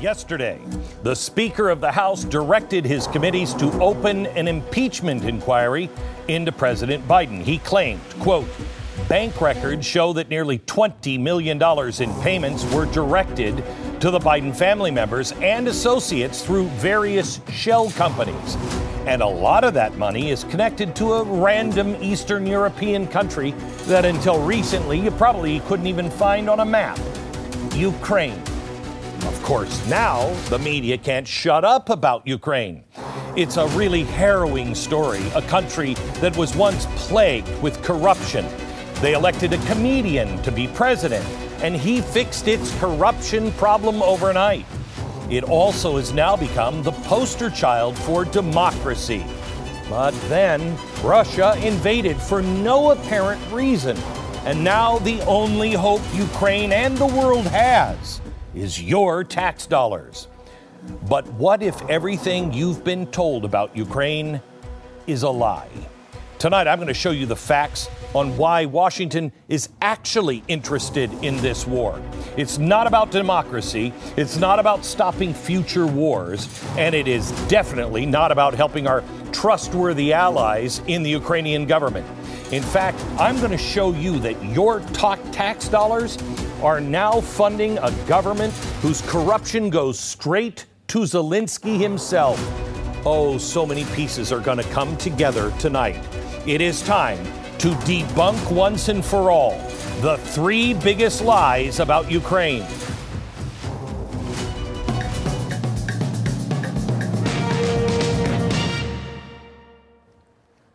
Yesterday, the Speaker of the House directed his committees to open an impeachment inquiry into President Biden. He claimed, quote, bank records show that nearly $20 million in payments were directed to the Biden family members and associates through various shell companies. And a lot of that money is connected to a random Eastern European country that until recently you probably couldn't even find on a map Ukraine. Of course, now the media can't shut up about Ukraine. It's a really harrowing story, a country that was once plagued with corruption. They elected a comedian to be president, and he fixed its corruption problem overnight. It also has now become the poster child for democracy. But then Russia invaded for no apparent reason. And now the only hope Ukraine and the world has is your tax dollars. But what if everything you've been told about Ukraine is a lie? Tonight, I'm going to show you the facts on why Washington is actually interested in this war. It's not about democracy, it's not about stopping future wars, and it is definitely not about helping our trustworthy allies in the Ukrainian government. In fact, I'm going to show you that your tax dollars are now funding a government whose corruption goes straight to Zelensky himself. Oh, so many pieces are going to come together tonight. It is time to debunk once and for all the three biggest lies about Ukraine.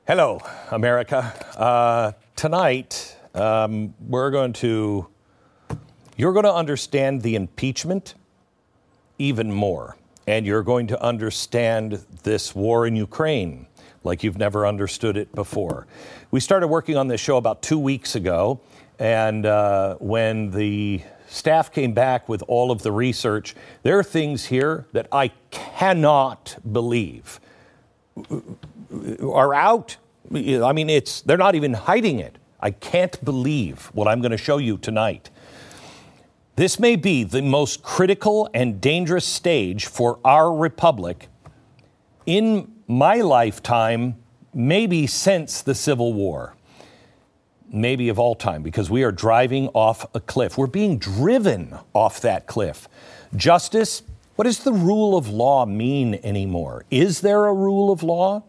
Hello, America. Uh, tonight, um, we're going to, you're going to understand the impeachment even more. And you're going to understand this war in Ukraine like you've never understood it before. We started working on this show about two weeks ago. And uh, when the staff came back with all of the research, there are things here that I cannot believe are out. I mean, it's they're not even hiding it. I can't believe what I'm going to show you tonight. This may be the most critical and dangerous stage for our republic in my lifetime, maybe since the Civil War, maybe of all time, because we are driving off a cliff. We're being driven off that cliff. Justice, what does the rule of law mean anymore? Is there a rule of law?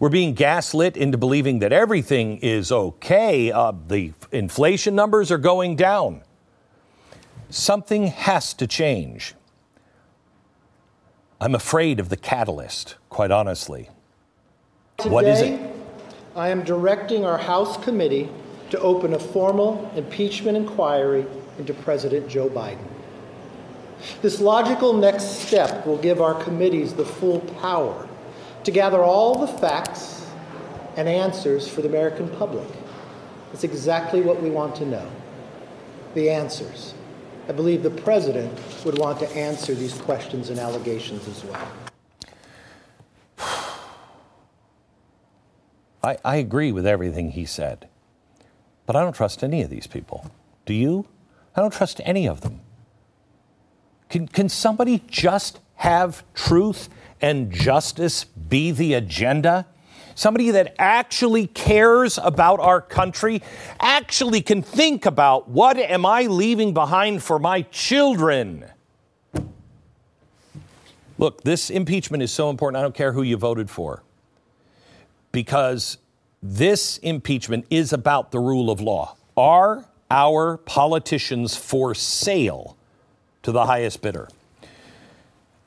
We're being gaslit into believing that everything is okay. Uh, the inflation numbers are going down. Something has to change. I'm afraid of the catalyst, quite honestly. Today, what is it? I am directing our House committee to open a formal impeachment inquiry into President Joe Biden. This logical next step will give our committees the full power to gather all the facts and answers for the American public. That's exactly what we want to know the answers. I believe the president would want to answer these questions and allegations as well. I, I, agree with everything he said, but I don't trust any of these people. Do you? I don't trust any of them. Can, can somebody just have truth and justice be the agenda? Somebody that actually cares about our country, actually can think about what am I leaving behind for my children? Look, this impeachment is so important. I don't care who you voted for. Because this impeachment is about the rule of law. Are our politicians for sale to the highest bidder?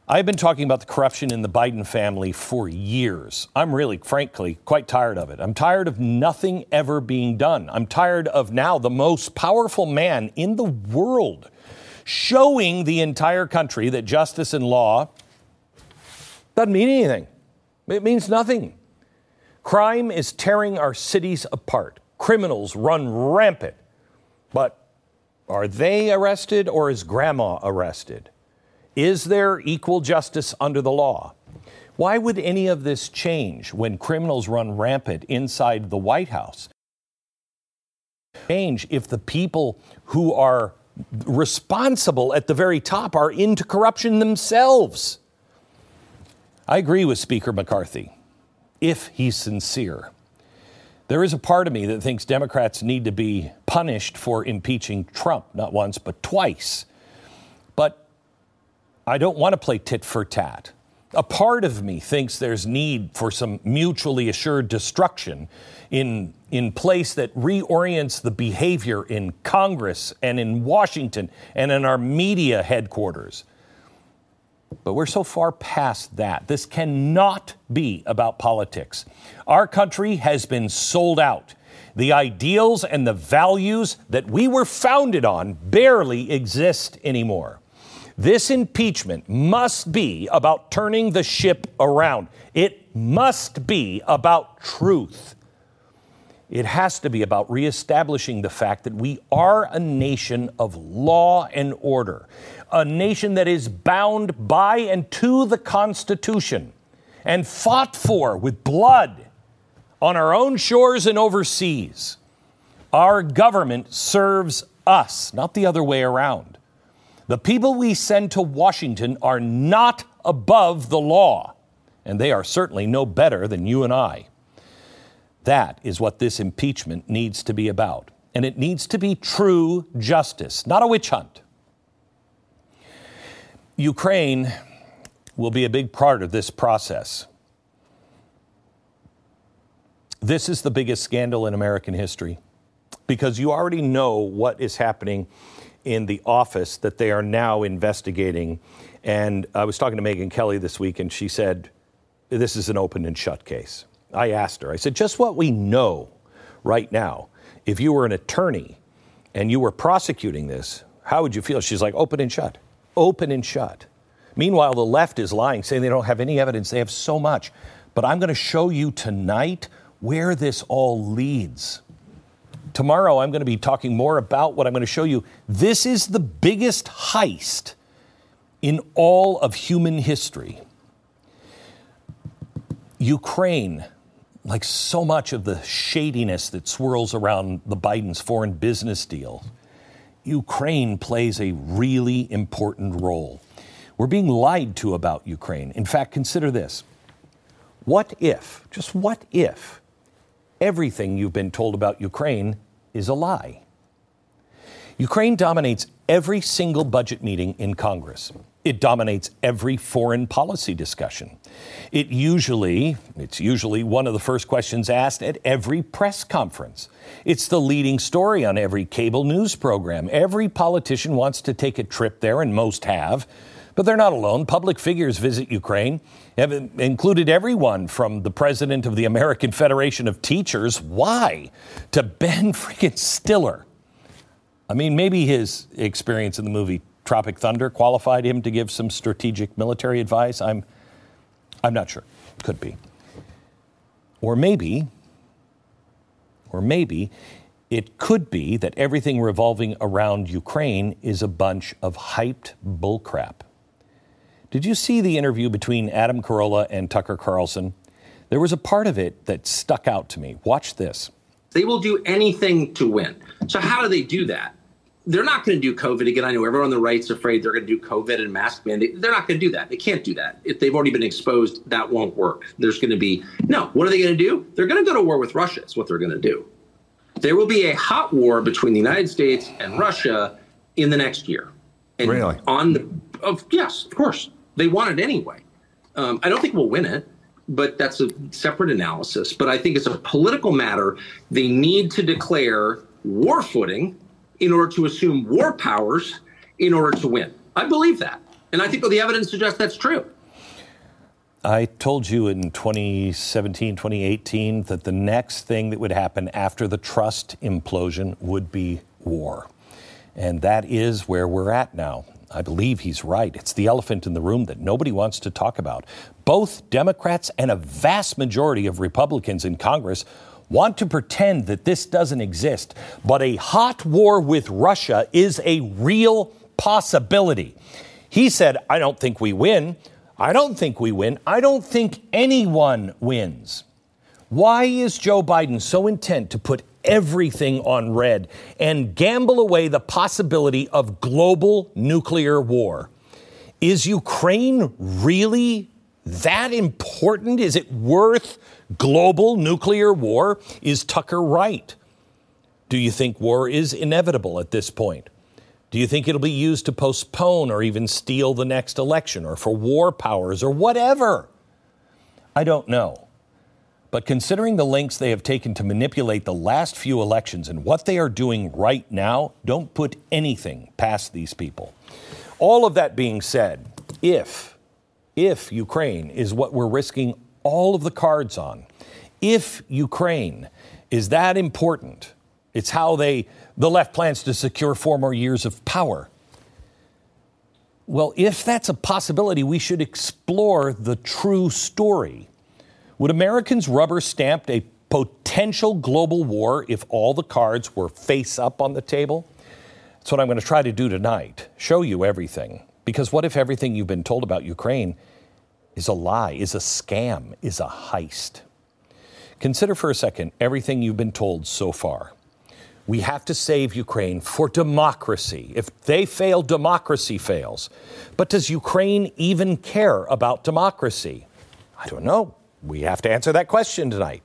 I've been talking about the corruption in the Biden family for years. I'm really, frankly, quite tired of it. I'm tired of nothing ever being done. I'm tired of now the most powerful man in the world showing the entire country that justice and law doesn't mean anything. It means nothing. Crime is tearing our cities apart. Criminals run rampant. But are they arrested or is grandma arrested? Is there equal justice under the law? Why would any of this change when criminals run rampant inside the White House? Change if the people who are responsible at the very top are into corruption themselves. I agree with Speaker McCarthy, if he's sincere. There is a part of me that thinks Democrats need to be punished for impeaching Trump, not once, but twice. I don't want to play tit for tat. A part of me thinks there's need for some mutually assured destruction in, in place that reorients the behavior in Congress and in Washington and in our media headquarters. But we're so far past that. This cannot be about politics. Our country has been sold out. The ideals and the values that we were founded on barely exist anymore. This impeachment must be about turning the ship around. It must be about truth. It has to be about reestablishing the fact that we are a nation of law and order, a nation that is bound by and to the Constitution and fought for with blood on our own shores and overseas. Our government serves us, not the other way around. The people we send to Washington are not above the law, and they are certainly no better than you and I. That is what this impeachment needs to be about. And it needs to be true justice, not a witch hunt. Ukraine will be a big part of this process. This is the biggest scandal in American history because you already know what is happening in the office that they are now investigating. And I was talking to Megyn Kelly this week, and she said, This is an open and shut case. I asked her, I said, just what we know right now, if you were an attorney and you were prosecuting this, how would you feel? She's like, open and shut, open and shut. Meanwhile, the left is lying, saying they don't have any evidence. They have so much. But I'm going to show you tonight where this all leads. Tomorrow, I'm going to be talking more about what I'm going to show you. This is the biggest heist in all of human history. Ukraine like so much of the shadiness that swirls around the Biden's foreign business deal, Ukraine plays a really important role. We're being lied to about Ukraine. In fact, consider this. What if, just what if, everything you've been told about Ukraine is a lie? Ukraine dominates every single budget meeting in Congress. It dominates every foreign policy discussion. It usually, it's usually one of the first questions asked at every press conference. It's the leading story on every cable news program. Every politician wants to take a trip there, and most have. But they're not alone. Public figures visit Ukraine, have included everyone from the president of the American Federation of Teachers. Why? To Ben freaking Stiller. I mean, maybe his experience in the movie Tropic Thunder qualified him to give some strategic military advice? I'm, I'm not sure. Could be. Or maybe, or maybe it could be that everything revolving around Ukraine is a bunch of hyped bullcrap. Did you see the interview between Adam Carolla and Tucker Carlson? There was a part of it that stuck out to me. Watch this. They will do anything to win. So, how do they do that? they're not going to do COVID again. I know everyone on the right's afraid they're going to do COVID and mask mandate. They're not going to do that. They can't do that. If they've already been exposed, that won't work. There's going to be no. What are they going to do? They're going to go to war with Russia. Is what they're going to do. There will be a hot war between the United States and Russia in the next year. And really? On the of yes, of course they want it anyway. Um, I don't think we'll win it, but that's a separate analysis. But I think it's a political matter. They need to declare war footing in order to assume war powers in order to win. I believe that. And I think the evidence suggests that's true. I told you in 2017, 2018 that the next thing that would happen after the trust implosion would be war. And that is where we're at now. I believe he's right. It's the elephant in the room that nobody wants to talk about. Both Democrats and a vast majority of Republicans in Congress want to pretend that this doesn't exist, but a hot war with Russia is a real possibility. He said, I don't think we win. I don't think we win. I don't think anyone wins. Why is Joe Biden so intent to put everything on red and gamble away the possibility of global nuclear war. Is Ukraine really that important? Is it worth global nuclear war? Is Tucker right? Do you think war is inevitable at this point? Do you think it'll be used to postpone or even steal the next election or for war powers or whatever? I don't know. But considering the lengths they have taken to manipulate the last few elections and what they are doing right now, don't put anything past these people. All of that being said, if, if Ukraine is what we're risking all of the cards on, if Ukraine is that important, it's how they, the left plans to secure four more years of power. Well, if that's a possibility, we should explore the true story. Would Americans rubber stamp a potential global war if all the cards were face up on the table? That's what I'm going to try to do tonight show you everything. Because what if everything you've been told about Ukraine is a lie, is a scam, is a heist? Consider for a second everything you've been told so far. We have to save Ukraine for democracy. If they fail, democracy fails. But does Ukraine even care about democracy? I don't know. We have to answer that question tonight.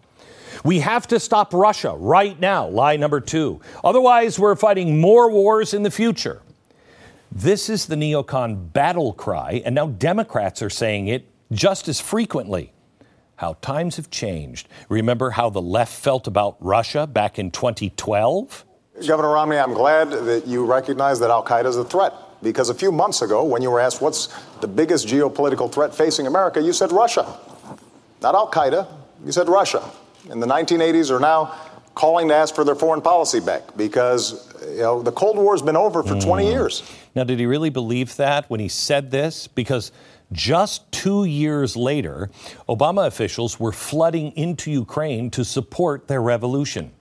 We have to stop Russia right now, lie number two. Otherwise, we're fighting more wars in the future. This is the neocon battle cry, and now Democrats are saying it just as frequently. How times have changed. Remember how the left felt about Russia back in 2012? Governor Romney, I'm glad that you recognize that Al Qaeda is a threat. Because a few months ago, when you were asked what's the biggest geopolitical threat facing America, you said Russia. Not Al Qaeda, you said Russia in the 1980s are now calling to ask for their foreign policy back because you know the Cold War has been over for mm. 20 years. Now, did he really believe that when he said this? Because just two years later, Obama officials were flooding into Ukraine to support their revolution.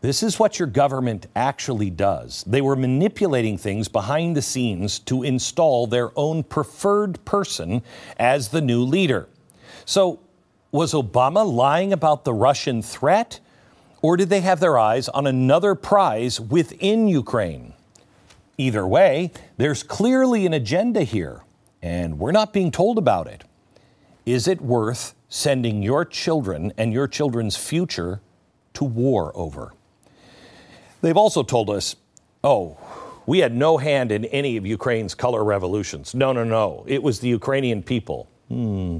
This is what your government actually does. They were manipulating things behind the scenes to install their own preferred person as the new leader. So, was Obama lying about the Russian threat? Or did they have their eyes on another prize within Ukraine? Either way, there's clearly an agenda here, and we're not being told about it. Is it worth sending your children and your children's future to war over? They've also told us, oh, we had no hand in any of Ukraine's color revolutions. No, no, no. It was the Ukrainian people. Hmm.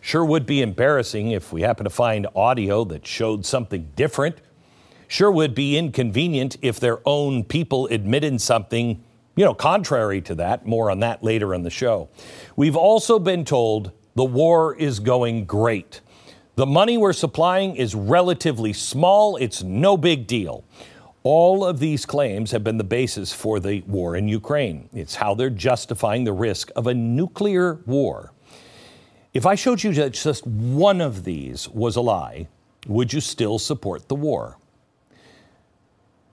Sure would be embarrassing if we happen to find audio that showed something different. Sure would be inconvenient if their own people admitted something, you know, contrary to that. More on that later in the show. We've also been told the war is going great. The money we're supplying is relatively small, it's no big deal. All of these claims have been the basis for the war in Ukraine. It's how they're justifying the risk of a nuclear war. If I showed you that just one of these was a lie, would you still support the war?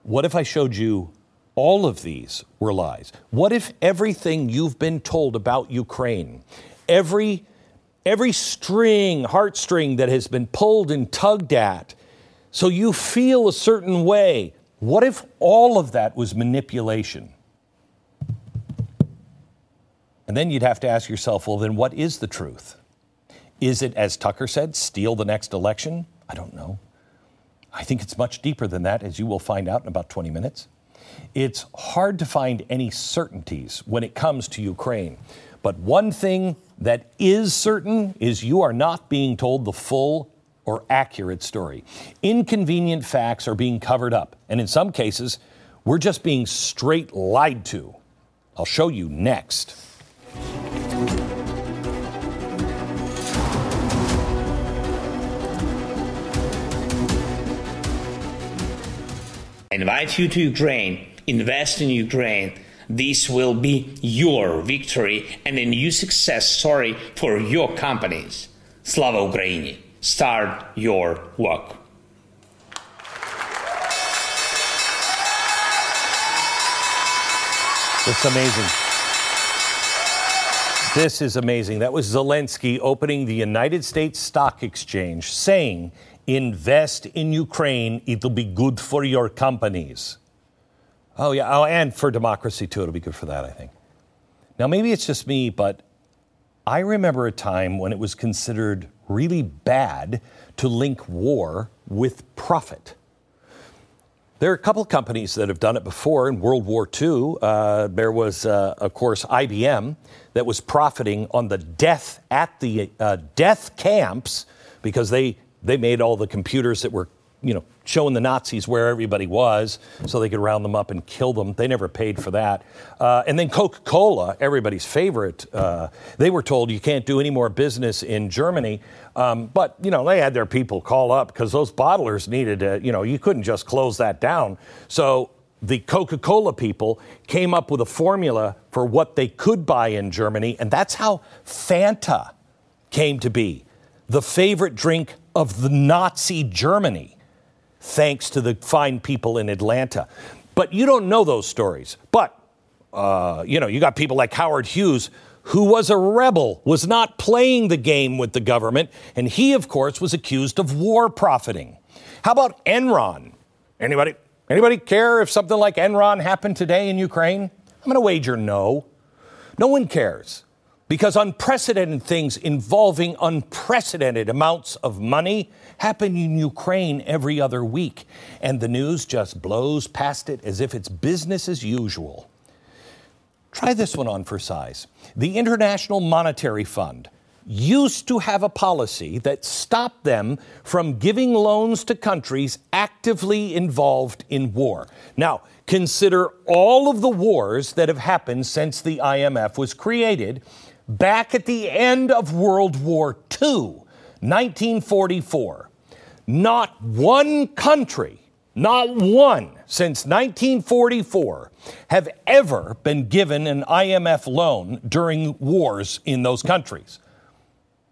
What if I showed you all of these were lies? What if everything you've been told about Ukraine, every every string, heartstring that has been pulled and tugged at, so you feel a certain way, what if all of that was manipulation? And then you'd have to ask yourself, well, then what is the truth? Is it, as Tucker said, steal the next election? I don't know. I think it's much deeper than that, as you will find out in about 20 minutes. It's hard to find any certainties when it comes to Ukraine. But one thing that is certain is you are not being told the full or accurate story. Inconvenient facts are being covered up, and in some cases, we're just being straight lied to. I'll show you next. Invite you to Ukraine, invest in Ukraine. This will be your victory and a new success story for your companies. Slava Ukraini! Start your work. It's amazing. This is amazing. That was Zelensky opening the United States Stock Exchange saying invest in Ukraine. It'll be good for your companies. Oh, yeah. Oh, and for democracy, too. It'll be good for that, I think. Now, maybe it's just me, but I remember a time when it was considered really bad to link war with profit. There are a couple of companies that have done it before in World War II. Uh, there was, uh, of course, IBM that was profiting on the death at the uh, death camps because they, they made all the computers that were you know, showing the Nazis where everybody was so they could round them up and kill them. They never paid for that. Uh, and then Coca Cola, everybody's favorite, uh, they were told you can't do any more business in Germany. Um, but, you know, they had their people call up because those bottlers needed to, you know, you couldn't just close that down. So the Coca Cola people came up with a formula for what they could buy in Germany. And that's how Fanta came to be the favorite drink of the Nazi Germany thanks to the fine people in Atlanta. But you don't know those stories. But, uh, you know, you got people like Howard Hughes, who was a rebel, was not playing the game with the government, and he, of course, was accused of war profiting. How about Enron? Anybody? Anybody care if something like Enron happened today in Ukraine? I'm going to wager no. No one cares because unprecedented things involving unprecedented amounts of money happen in Ukraine every other week, and the news just blows past it as if it's business as usual. Try this one on for size. The International Monetary Fund used to have a policy that stopped them from giving loans to countries actively involved in war. Now, consider all of the wars that have happened since the IMF was created back at the end of World War II, 1944, not one country, not one since 1944, have ever been given an IMF loan during wars in those countries.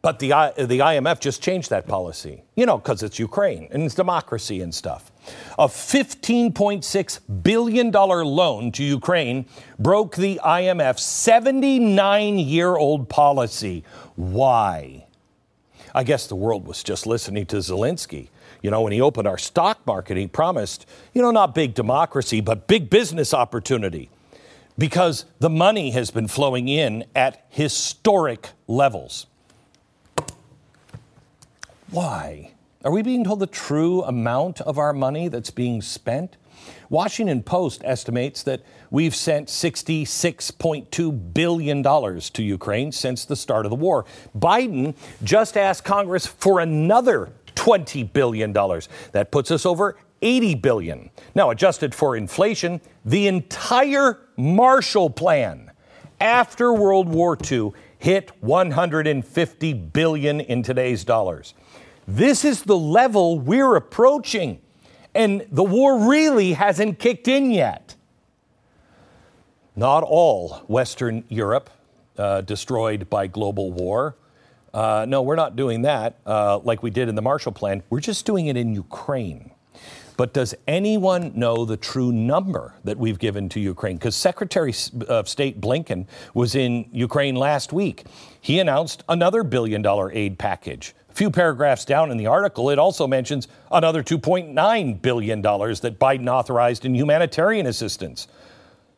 But the, uh, the IMF just changed that policy, you know, because it's Ukraine and it's democracy and stuff. A $15.6 billion loan to Ukraine broke the IMF's 79 year old policy. Why? I guess the world was just listening to Zelensky. You know, when he opened our stock market, he promised, you know, not big democracy, but big business opportunity because the money has been flowing in at historic levels. Why? Are we being told the true amount of our money that's being spent? Washington Post estimates that we've sent $66.2 billion to Ukraine since the start of the war. Biden just asked Congress for another $20 billion. That puts us over 80 billion. Now, adjusted for inflation, the entire Marshall Plan after World War II hit 150 billion in today's dollars. This is the level we're approaching, and the war really hasn't kicked in yet. Not all Western Europe uh, destroyed by global war. Uh, no, we're not doing that uh, like we did in the Marshall Plan. We're just doing it in Ukraine. But does anyone know the true number that we've given to Ukraine? Because Secretary of State Blinken was in Ukraine last week. He announced another billion dollar aid package. Few paragraphs down in the article, it also mentions another $2.9 billion that Biden authorized in humanitarian assistance.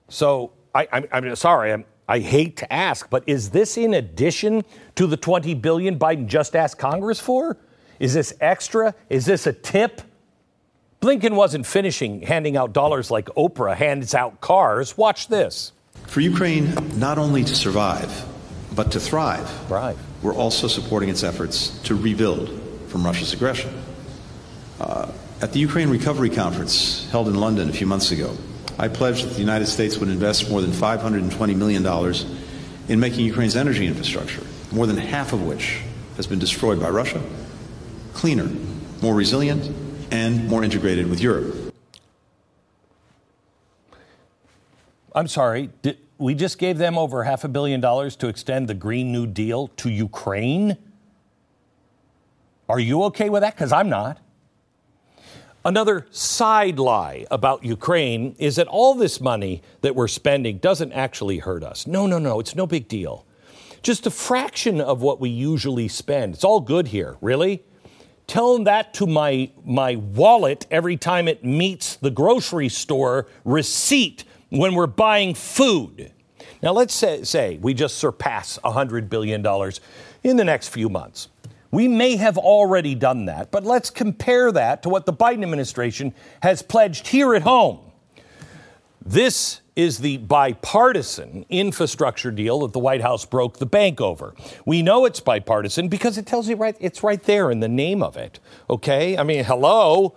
So I, am sorry, I'm, I hate to ask, but is this in addition to the 20 billion Biden just asked Congress for? Is this extra? Is this a tip? Blinken wasn't finishing handing out dollars like Oprah hands out cars. Watch this. For Ukraine, not only to survive, but to thrive. Thrive. We're also supporting its efforts to rebuild from Russia's aggression. Uh, at the Ukraine Recovery Conference held in London a few months ago, I pledged that the United States would invest more than $520 million in making Ukraine's energy infrastructure, more than half of which has been destroyed by Russia, cleaner, more resilient, and more integrated with Europe. I'm sorry, did, we just gave them over half a billion dollars to extend the Green New Deal to Ukraine. Are you okay with that? Because I'm not. Another side lie about Ukraine is that all this money that we're spending doesn't actually hurt us. No, no, no, it's no big deal. Just a fraction of what we usually spend. It's all good here, really. Tell that to my, my wallet every time it meets the grocery store receipt when we're buying food. Now, let's say, say we just surpass $100 billion in the next few months. We may have already done that, but let's compare that to what the Biden administration has pledged here at home. This is the bipartisan infrastructure deal that the White House broke the bank over. We know it's bipartisan because it tells you right it's right there in the name of it. Okay? I mean, hello.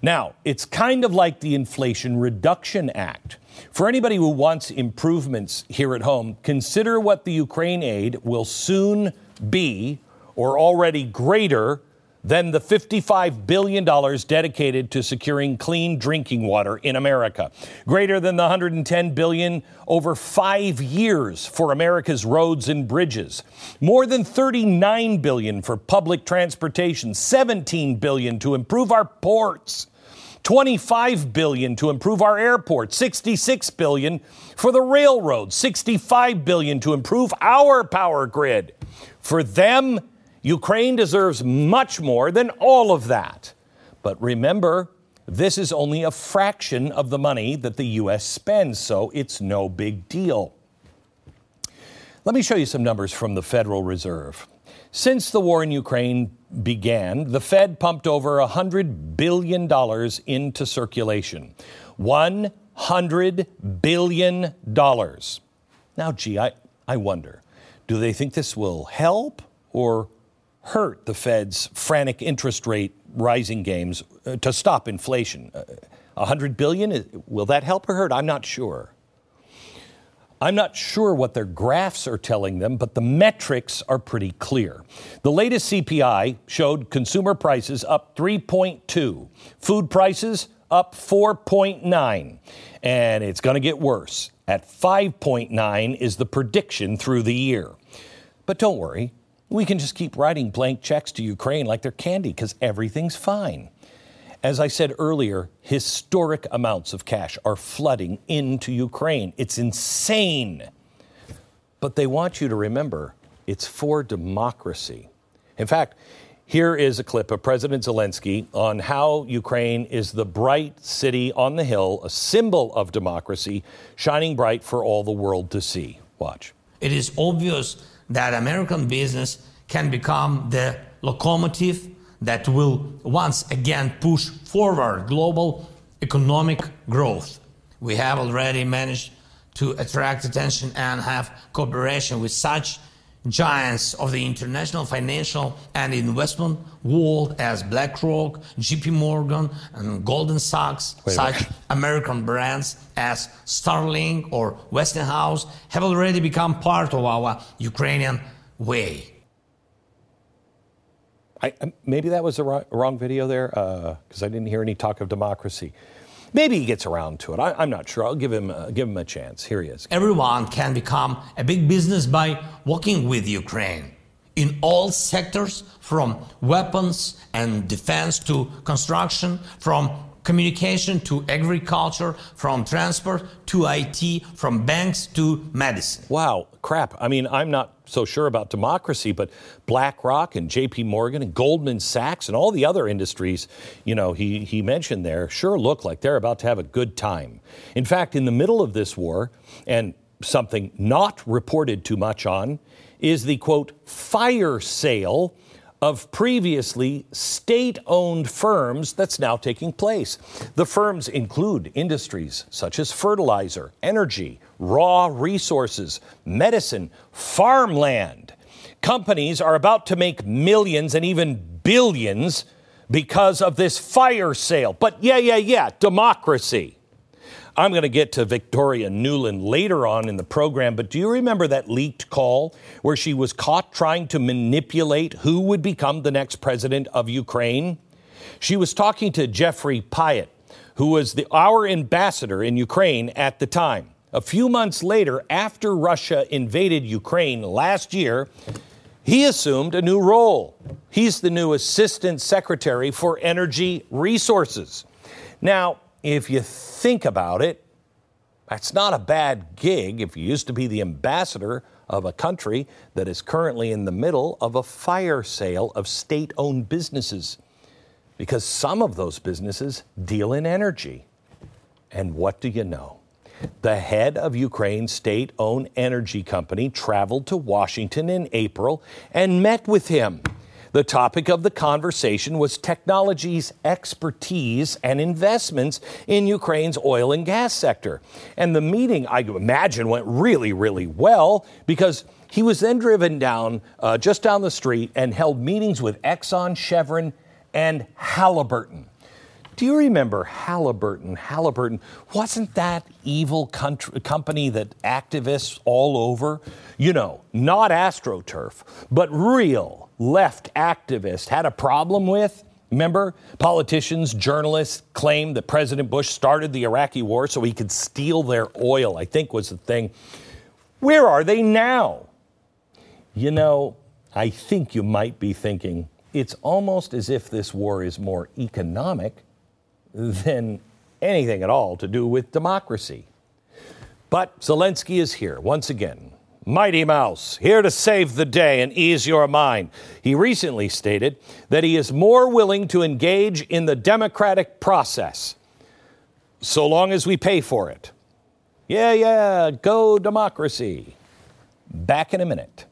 Now, it's kind of like the Inflation Reduction Act. For anybody who wants improvements here at home, consider what the Ukraine aid will soon be or already greater than the $55 billion dedicated to securing clean drinking water in America, greater than the 110 billion over five years for America's roads and bridges, more than 39 billion for public transportation, 17 billion to improve our ports, 25 billion to improve our airports, 66 billion for the railroads, 65 billion to improve our power grid. For them, Ukraine deserves much more than all of that. But remember, this is only a fraction of the money that the U.S. spends, so it's no big deal. Let me show you some numbers from the Federal Reserve. Since the war in Ukraine began, the Fed pumped over $100 billion into circulation. $100 billion. Now, gee, I, I wonder do they think this will help or hurt the Fed's frantic interest rate rising games uh, to stop inflation. Uh, 100 billion, will that help or hurt? I'm not sure. I'm not sure what their graphs are telling them, but the metrics are pretty clear. The latest CPI showed consumer prices up 3.2, food prices up 4.9, and it's going to get worse. At 5.9 is the prediction through the year. But don't worry, we can just keep writing blank checks to Ukraine like they're candy because everything's fine. As I said earlier, historic amounts of cash are flooding into Ukraine. It's insane. But they want you to remember it's for democracy. In fact, here is a clip of President Zelensky on how Ukraine is the bright city on the hill, a symbol of democracy, shining bright for all the world to see. Watch. It is obvious that American business can become the locomotive that will once again push forward global economic growth. We have already managed to attract attention and have cooperation with such giants of the international financial and investment world as BlackRock, JP Morgan, and Goldman Sachs, Wait such American brands as Starlink or Westinghouse have already become part of our Ukrainian way. I, maybe that was a wrong, wrong video there because uh, I didn't hear any talk of democracy. Maybe he gets around to it. I, am not sure. I'll give him uh, give him a chance. Here he is. Everyone can become a big business by working with Ukraine in all sectors, from weapons and defense to construction, from communication to agriculture, from transport to IT, from banks to medicine. Wow, crap. I mean, I'm not so sure about democracy, but BlackRock and JP Morgan and Goldman Sachs and all the other industries, you know, he, he mentioned there sure look like they're about to have a good time. In fact, in the middle of this war, and something not reported too much on, is the quote, fire sale of previously state owned firms that's now taking place. The firms include industries such as fertilizer, energy, raw resources, medicine, farmland. Companies are about to make millions and even billions because of this fire sale. But yeah, yeah, yeah, democracy. I'm going to get to Victoria Nuland later on in the program, but do you remember that leaked call where she was caught trying to manipulate who would become the next president of Ukraine? She was talking to Jeffrey Pyatt, who was the, our ambassador in Ukraine at the time. A few months later, after Russia invaded Ukraine last year, he assumed a new role. He's the new Assistant Secretary for Energy Resources. Now, if you think about it, that's not a bad gig if you used to be the ambassador of a country that is currently in the middle of a fire sale of state owned businesses because some of those businesses deal in energy. And what do you know? The head of Ukraine's state owned energy company traveled to Washington in April and met with him. The topic of the conversation was technology's expertise and investments in Ukraine's oil and gas sector. And the meeting, I imagine, went really, really well because he was then driven down uh, just down the street and held meetings with Exxon, Chevron, and Halliburton. Do you remember Halliburton? Halliburton wasn't that evil country, company that activists all over, you know, not AstroTurf, but real left activists had a problem with? Remember, politicians, journalists claimed that President Bush started the Iraqi war so he could steal their oil, I think was the thing. Where are they now? You know, I think you might be thinking it's almost as if this war is more economic than anything at all to do with democracy. But Zelensky is here once again. Mighty Mouse, here to save the day and ease your mind. He recently stated that he is more willing to engage in the democratic process so long as we pay for it. Yeah, yeah, go democracy. Back in a minute.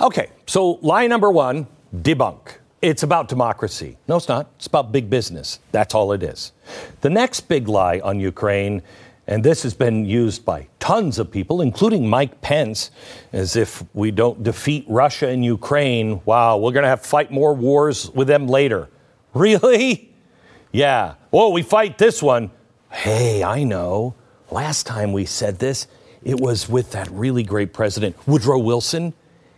Okay, so lie number one debunk. It's about democracy. No, it's not. It's about big business. That's all it is. The next big lie on Ukraine, and this has been used by tons of people, including Mike Pence, as if we don't defeat Russia and Ukraine, wow, we're going to have to fight more wars with them later. Really? Yeah. Well, we fight this one. Hey, I know. Last time we said this, it was with that really great president, Woodrow Wilson.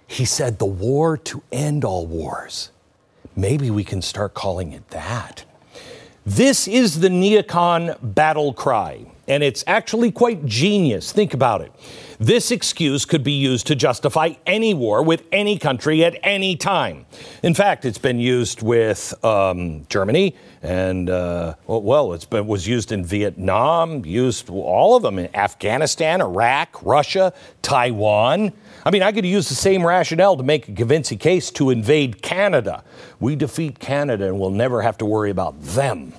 He said the war to end all wars. Maybe we can start calling it that. This is the neocon battle cry, and it's actually quite genius. Think about it. This excuse could be used to justify any war with any country at any time. In fact, it's been used with um, Germany, and uh, well, it was used in Vietnam, used all of them in Afghanistan, Iraq, Russia, Taiwan. I mean, I could use the same rationale to make a convincing case to invade Canada. We defeat Canada and we'll never have to worry about them.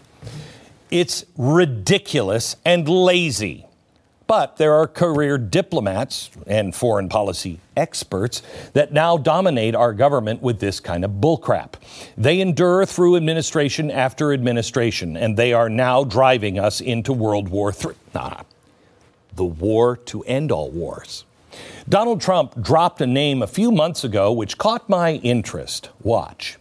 It's ridiculous and lazy. But there are career diplomats and foreign policy experts that now dominate our government with this kind of bullcrap. They endure through administration after administration, and they are now driving us into World War III. Nah, the war to end all wars. Donald Trump dropped a name a few months ago which caught my interest. Watch.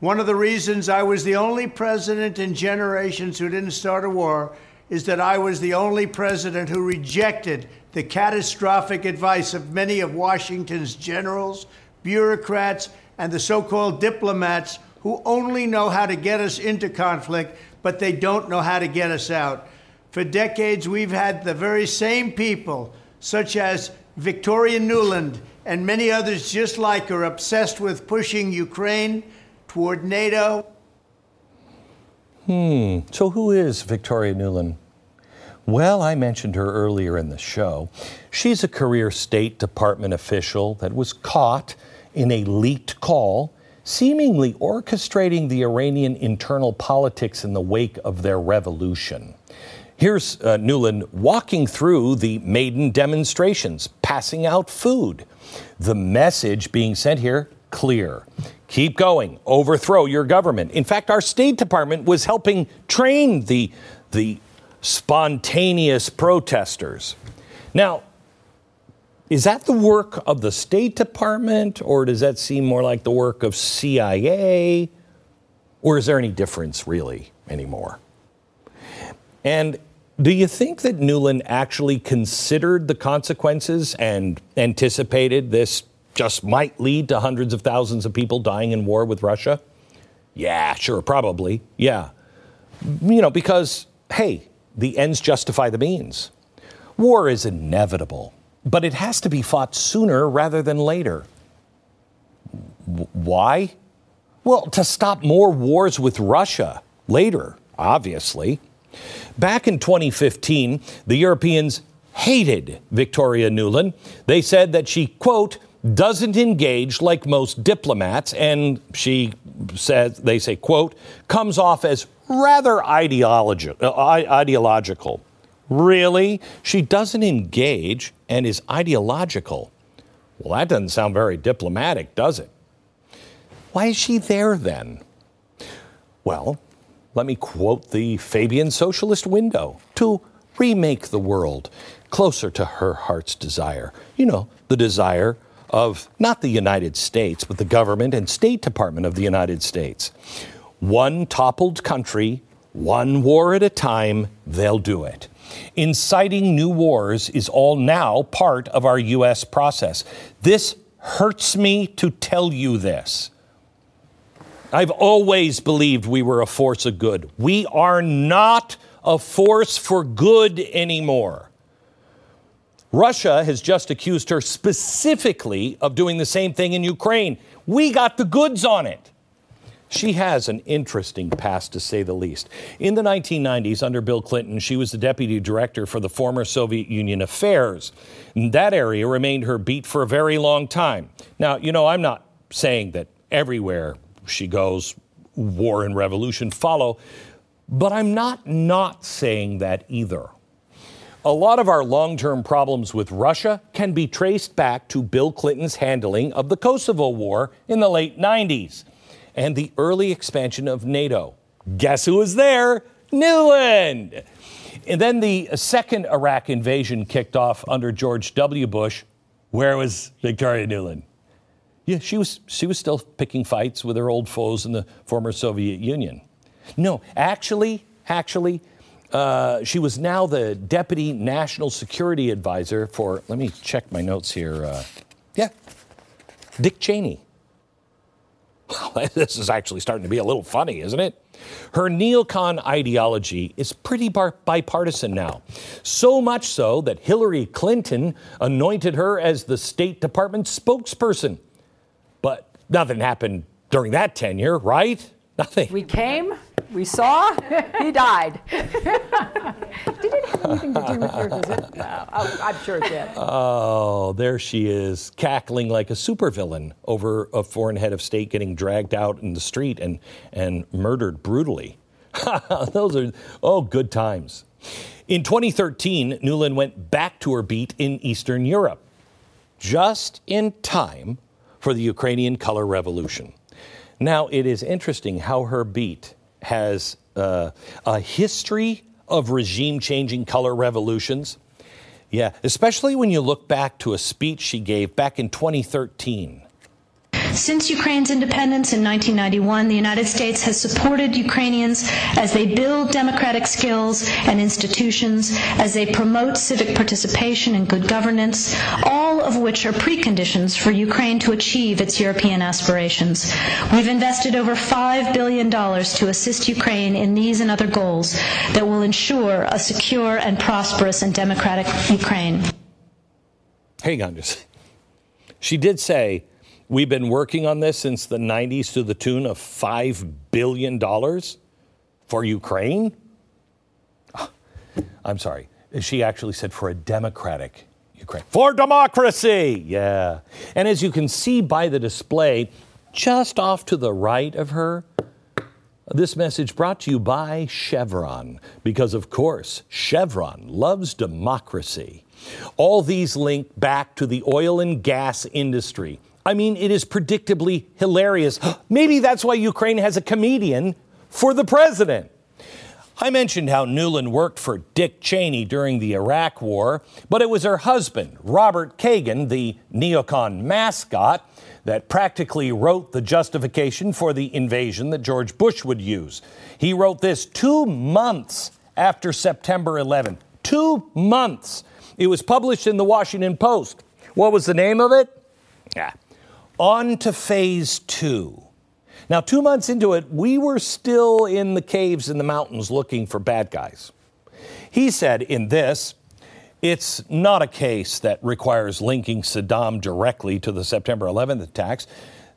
One of the reasons I was the only president in generations who didn't start a war is that I was the only president who rejected the catastrophic advice of many of Washington's generals, bureaucrats, and the so called diplomats who only know how to get us into conflict, but they don't know how to get us out. For decades, we've had the very same people, such as Victoria Nuland, and many others just like her obsessed with pushing Ukraine toward NATO. Hmm. So, who is Victoria Nuland? Well, I mentioned her earlier in the show. She's a career State Department official that was caught in a leaked call, seemingly orchestrating the Iranian internal politics in the wake of their revolution. Here's uh, Nuland walking through the Maidan demonstrations, passing out food. The message being sent here clear. Keep going, overthrow your government. In fact, our State Department was helping train the, the spontaneous protesters. Now, is that the work of the State Department, or does that seem more like the work of CIA? Or is there any difference really anymore? And do you think that Nuland actually considered the consequences and anticipated this just might lead to hundreds of thousands of people dying in war with Russia? Yeah, sure, probably. Yeah. You know, because, hey, the ends justify the means. War is inevitable, but it has to be fought sooner rather than later. W- why? Well, to stop more wars with Russia later obviously. Back in 2015, the Europeans hated Victoria Nuland. They said that she, quote, doesn't engage like most diplomats, and she says, they say, quote, comes off as rather ideologi- uh, ideological. Really? She doesn't engage and is ideological. Well, that doesn't sound very diplomatic, does it? Why is she there then? Well, let me quote the Fabian socialist window to remake the world closer to her heart's desire. You know, the desire of not the United States, but the government and State Department of the United States. One toppled country, one war at a time, they'll do it. Inciting new wars is all now part of our U.S. process. This hurts me to tell you this. I've always believed we were a force of good. We are not a force for good anymore. Russia has just accused her specifically of doing the same thing in Ukraine. We got the goods on it. She has an interesting past, to say the least. In the 1990s, under Bill Clinton, she was the deputy director for the former Soviet Union affairs. That area remained her beat for a very long time. Now, you know, I'm not saying that everywhere she goes, war and revolution follow, but I'm not not saying that either. A lot of our long term problems with Russia can be traced back to Bill Clinton's handling of the Kosovo War in the late 90s and the early expansion of NATO. Guess who was there? Nuland! And then the second Iraq invasion kicked off under George W. Bush. Where was Victoria Nuland? Yeah, she was, she was still picking fights with her old foes in the former Soviet Union. No, actually, actually, uh, she was now the deputy national security advisor for, let me check my notes here. Uh, yeah, Dick Cheney. This is actually starting to be a little funny, isn't it? Her neocon ideology is pretty bar- bipartisan now. So much so that Hillary Clinton anointed her as the State Department spokesperson. But nothing happened during that tenure, right? Nothing. We came, we saw, he died. did it have anything to do with your visit? No, oh, I'm sure it did. Oh, there she is, cackling like a supervillain over a foreign head of state getting dragged out in the street and, and murdered brutally. Those are, oh, good times. In 2013, Nuland went back to her beat in Eastern Europe, just in time for the Ukrainian color revolution. Now, it is interesting how her beat has uh, a history of regime changing color revolutions. Yeah, especially when you look back to a speech she gave back in 2013 since Ukraine's independence in 1991, the United States has supported Ukrainians as they build democratic skills and institutions, as they promote civic participation and good governance, all of which are preconditions for Ukraine to achieve its European aspirations. We've invested over $5 billion to assist Ukraine in these and other goals that will ensure a secure and prosperous and democratic Ukraine. Hang on just. She did say We've been working on this since the 90s to the tune of $5 billion for Ukraine. Ah, I'm sorry. She actually said for a democratic Ukraine. For democracy! Yeah. And as you can see by the display, just off to the right of her, this message brought to you by Chevron, because of course, Chevron loves democracy. All these link back to the oil and gas industry I mean, it is predictably hilarious. Maybe that's why Ukraine has a comedian for the president. I mentioned how Nuland worked for Dick Cheney during the Iraq War, but it was her husband, Robert Kagan, the neocon mascot, that practically wrote the justification for the invasion that George Bush would use. He wrote this two months after September 11. Two months. It was published in the Washington Post. What was the name of it? Yeah, on to phase two. Now, two months into it, we were still in the caves in the mountains looking for bad guys. He said in this, it's not a case that requires linking Saddam directly to the September 11th attacks.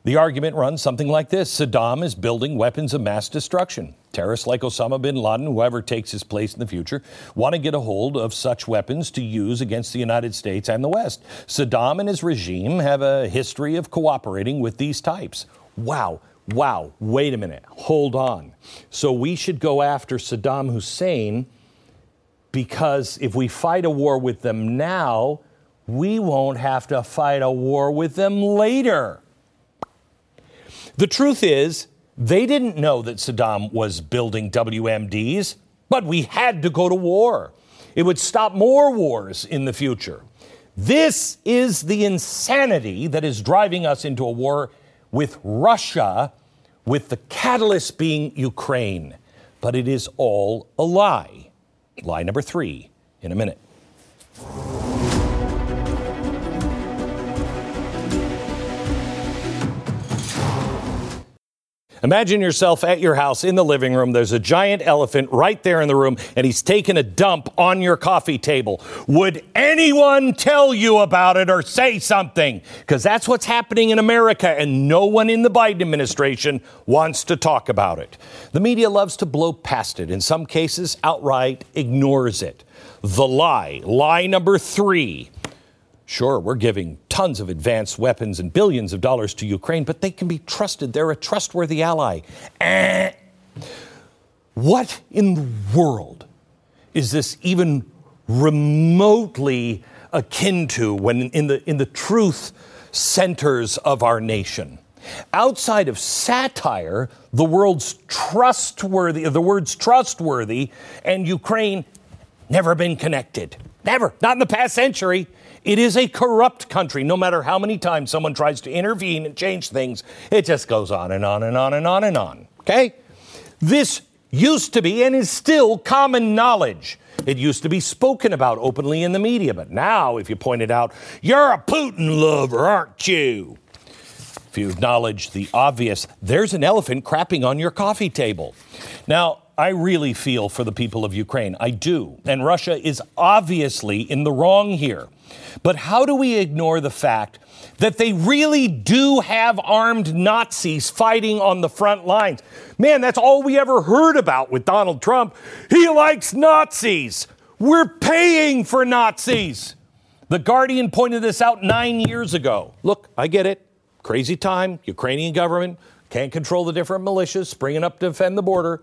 The argument runs something like this Saddam is building weapons of mass destruction. Terrorists like Osama bin Laden, whoever takes his place in the future, want to get a hold of such weapons to use against the United States and the West. Saddam and his regime have a history of cooperating with these types. Wow, wow, wait a minute, hold on. So we should go after Saddam Hussein because if we fight a war with them now, we won't have to fight a war with them later. The truth is, they didn't know that Saddam was building WMDs, but we had to go to war. It would stop more wars in the future. This is the insanity that is driving us into a war with Russia, with the catalyst being Ukraine. But it is all a lie. Lie number three in a minute. Imagine yourself at your house in the living room. There's a giant elephant right there in the room, and he's taking a dump on your coffee table. Would anyone tell you about it or say something? Because that's what's happening in America, and no one in the Biden administration wants to talk about it. The media loves to blow past it, in some cases, outright ignores it. The lie, lie number three Sure, we're giving tons of advanced weapons and billions of dollars to Ukraine, but they can be trusted. They're a trustworthy ally. Eh. What in the world is this even remotely akin to when in the, in the truth centers of our nation? Outside of satire, the world's trustworthy, the words trustworthy and Ukraine never been connected. Never. Not in the past century. It is a corrupt country. No matter how many times someone tries to intervene and change things, it just goes on and on and on and on and on. Okay? This used to be and is still common knowledge. It used to be spoken about openly in the media, but now, if you point it out, you're a Putin lover, aren't you? If you acknowledge the obvious, there's an elephant crapping on your coffee table. Now, I really feel for the people of Ukraine. I do. And Russia is obviously in the wrong here. But how do we ignore the fact that they really do have armed Nazis fighting on the front lines? Man, that's all we ever heard about with Donald Trump. He likes Nazis. We're paying for Nazis. The Guardian pointed this out nine years ago. Look, I get it. Crazy time. Ukrainian government can't control the different militias springing up to defend the border.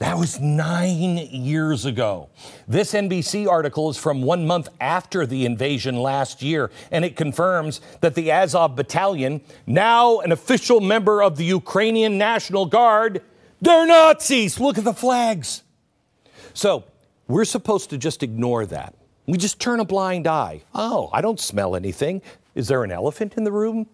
That was nine years ago. This NBC article is from one month after the invasion last year, and it confirms that the Azov Battalion, now an official member of the Ukrainian National Guard, they're Nazis. Look at the flags. So we're supposed to just ignore that. We just turn a blind eye. Oh, I don't smell anything. Is there an elephant in the room?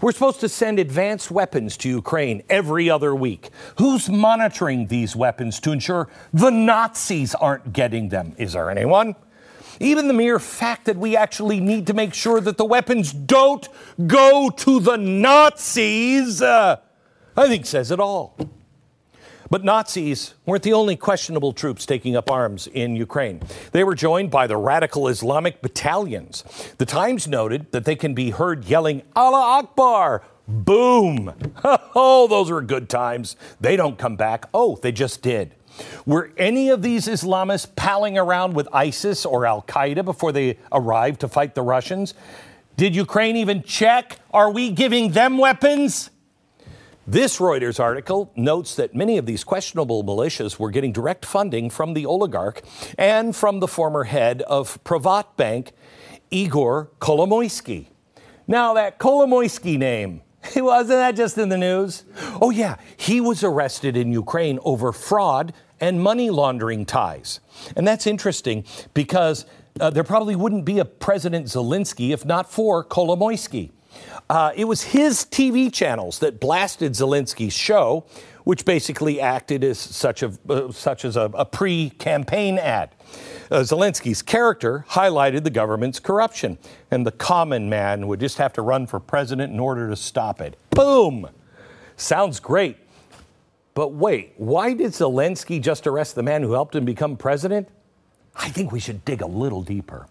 We're supposed to send advanced weapons to Ukraine every other week. Who's monitoring these weapons to ensure the Nazis aren't getting them? Is there anyone? Even the mere fact that we actually need to make sure that the weapons don't go to the Nazis, uh, I think says it all. But Nazis weren't the only questionable troops taking up arms in Ukraine. They were joined by the radical Islamic battalions. The Times noted that they can be heard yelling, Allah Akbar! Boom! Oh, those were good times. They don't come back. Oh, they just did. Were any of these Islamists palling around with ISIS or Al Qaeda before they arrived to fight the Russians? Did Ukraine even check? Are we giving them weapons? This Reuters article notes that many of these questionable militias were getting direct funding from the oligarch and from the former head of Privat Bank, Igor Kolomoisky. Now, that Kolomoisky name, wasn't that just in the news? Oh, yeah, he was arrested in Ukraine over fraud and money laundering ties. And that's interesting because uh, there probably wouldn't be a President Zelensky if not for Kolomoisky. Uh, it was his TV channels that blasted Zelensky's show, which basically acted as such, a, uh, such as a, a pre-campaign ad. Uh, Zelensky's character highlighted the government's corruption, and the common man would just have to run for president in order to stop it. Boom! Sounds great. But wait, why did Zelensky just arrest the man who helped him become president? I think we should dig a little deeper.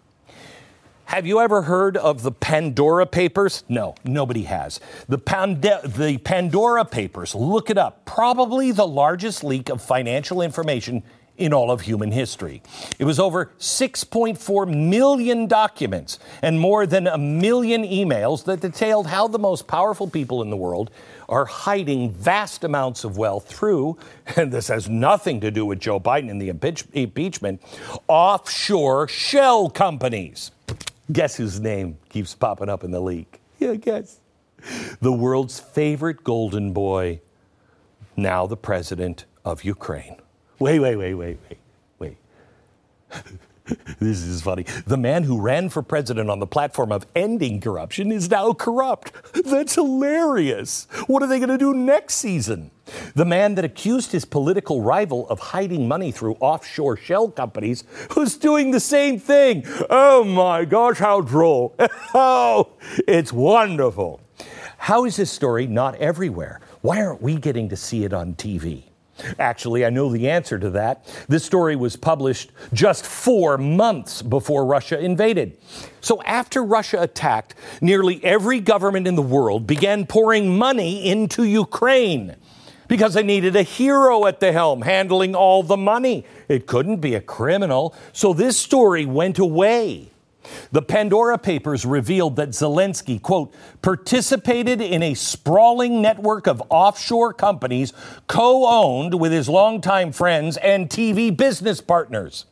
Have you ever heard of the Pandora Papers? No, nobody has. The, the Pandora Papers, look it up, probably the largest leak of financial information in all of human history. It was over 6.4 million documents and more than a million emails that detailed how the most powerful people in the world are hiding vast amounts of wealth through, and this has nothing to do with Joe Biden and the impeach- impeachment, offshore shell companies. Guess whose name keeps popping up in the leak? Yeah, guess. The world's favorite golden boy, now the president of Ukraine. Wait, wait, wait, wait, wait, wait. this is funny. The man who ran for president on the platform of ending corruption is now corrupt. That's hilarious. What are they going to do next season? The man that accused his political rival of hiding money through offshore shell companies was doing the same thing. Oh my gosh, how droll. oh, it's wonderful. How is this story not everywhere? Why aren't we getting to see it on TV? Actually, I know the answer to that. This story was published just four months before Russia invaded. So, after Russia attacked, nearly every government in the world began pouring money into Ukraine because they needed a hero at the helm handling all the money. It couldn't be a criminal. So, this story went away. The Pandora Papers revealed that Zelensky, quote, participated in a sprawling network of offshore companies co owned with his longtime friends and TV business partners.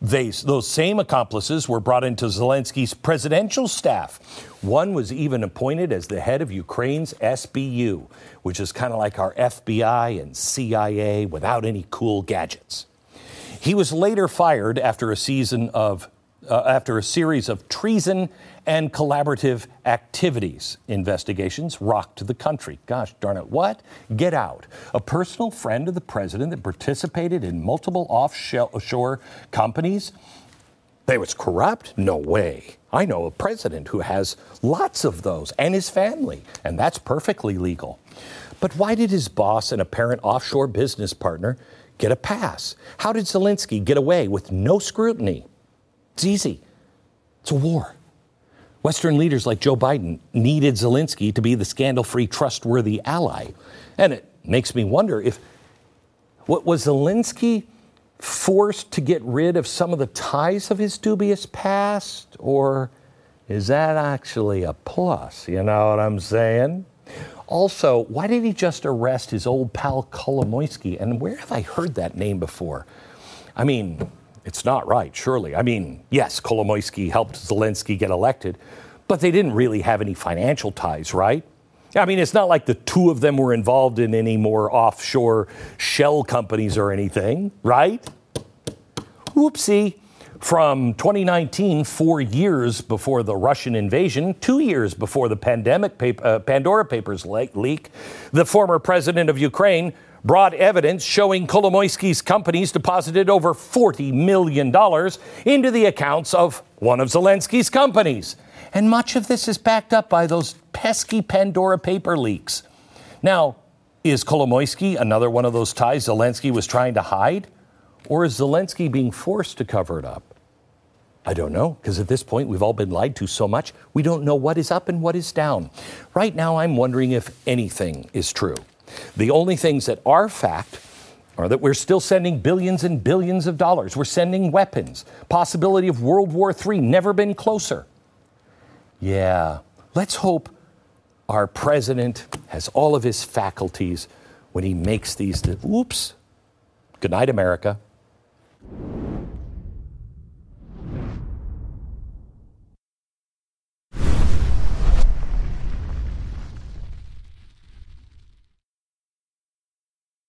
They, those same accomplices were brought into Zelensky's presidential staff. One was even appointed as the head of Ukraine's SBU, which is kind of like our FBI and CIA without any cool gadgets. He was later fired after a season of uh, after a series of treason and collaborative activities. Investigations rocked the country. Gosh darn it, what? Get out. A personal friend of the president that participated in multiple offshore companies? They was corrupt? No way. I know a president who has lots of those and his family, and that's perfectly legal. But why did his boss and apparent offshore business partner get a pass? How did Zelensky get away with no scrutiny? It's easy. It's a war. Western leaders like Joe Biden needed Zelensky to be the scandal free, trustworthy ally. And it makes me wonder if what was Zelensky forced to get rid of some of the ties of his dubious past, or is that actually a plus? You know what I'm saying? Also, why did he just arrest his old pal Kolomoisky? And where have I heard that name before? I mean, it's not right, surely. I mean, yes, Kolomoisky helped Zelensky get elected, but they didn't really have any financial ties, right? I mean, it's not like the two of them were involved in any more offshore shell companies or anything, right? Whoopsie. From 2019, four years before the Russian invasion, two years before the pandemic paper, uh, Pandora Papers leak, the former president of Ukraine brought evidence showing Kolomoisky's companies deposited over $40 million into the accounts of one of Zelensky's companies. And much of this is backed up by those pesky Pandora paper leaks. Now, is Kolomoisky another one of those ties Zelensky was trying to hide? Or is Zelensky being forced to cover it up? I don't know, because at this point we've all been lied to so much, we don't know what is up and what is down. Right now, I'm wondering if anything is true. The only things that are fact are that we're still sending billions and billions of dollars. We're sending weapons. Possibility of World War III never been closer. Yeah, let's hope our president has all of his faculties when he makes these. Oops. Good night, America.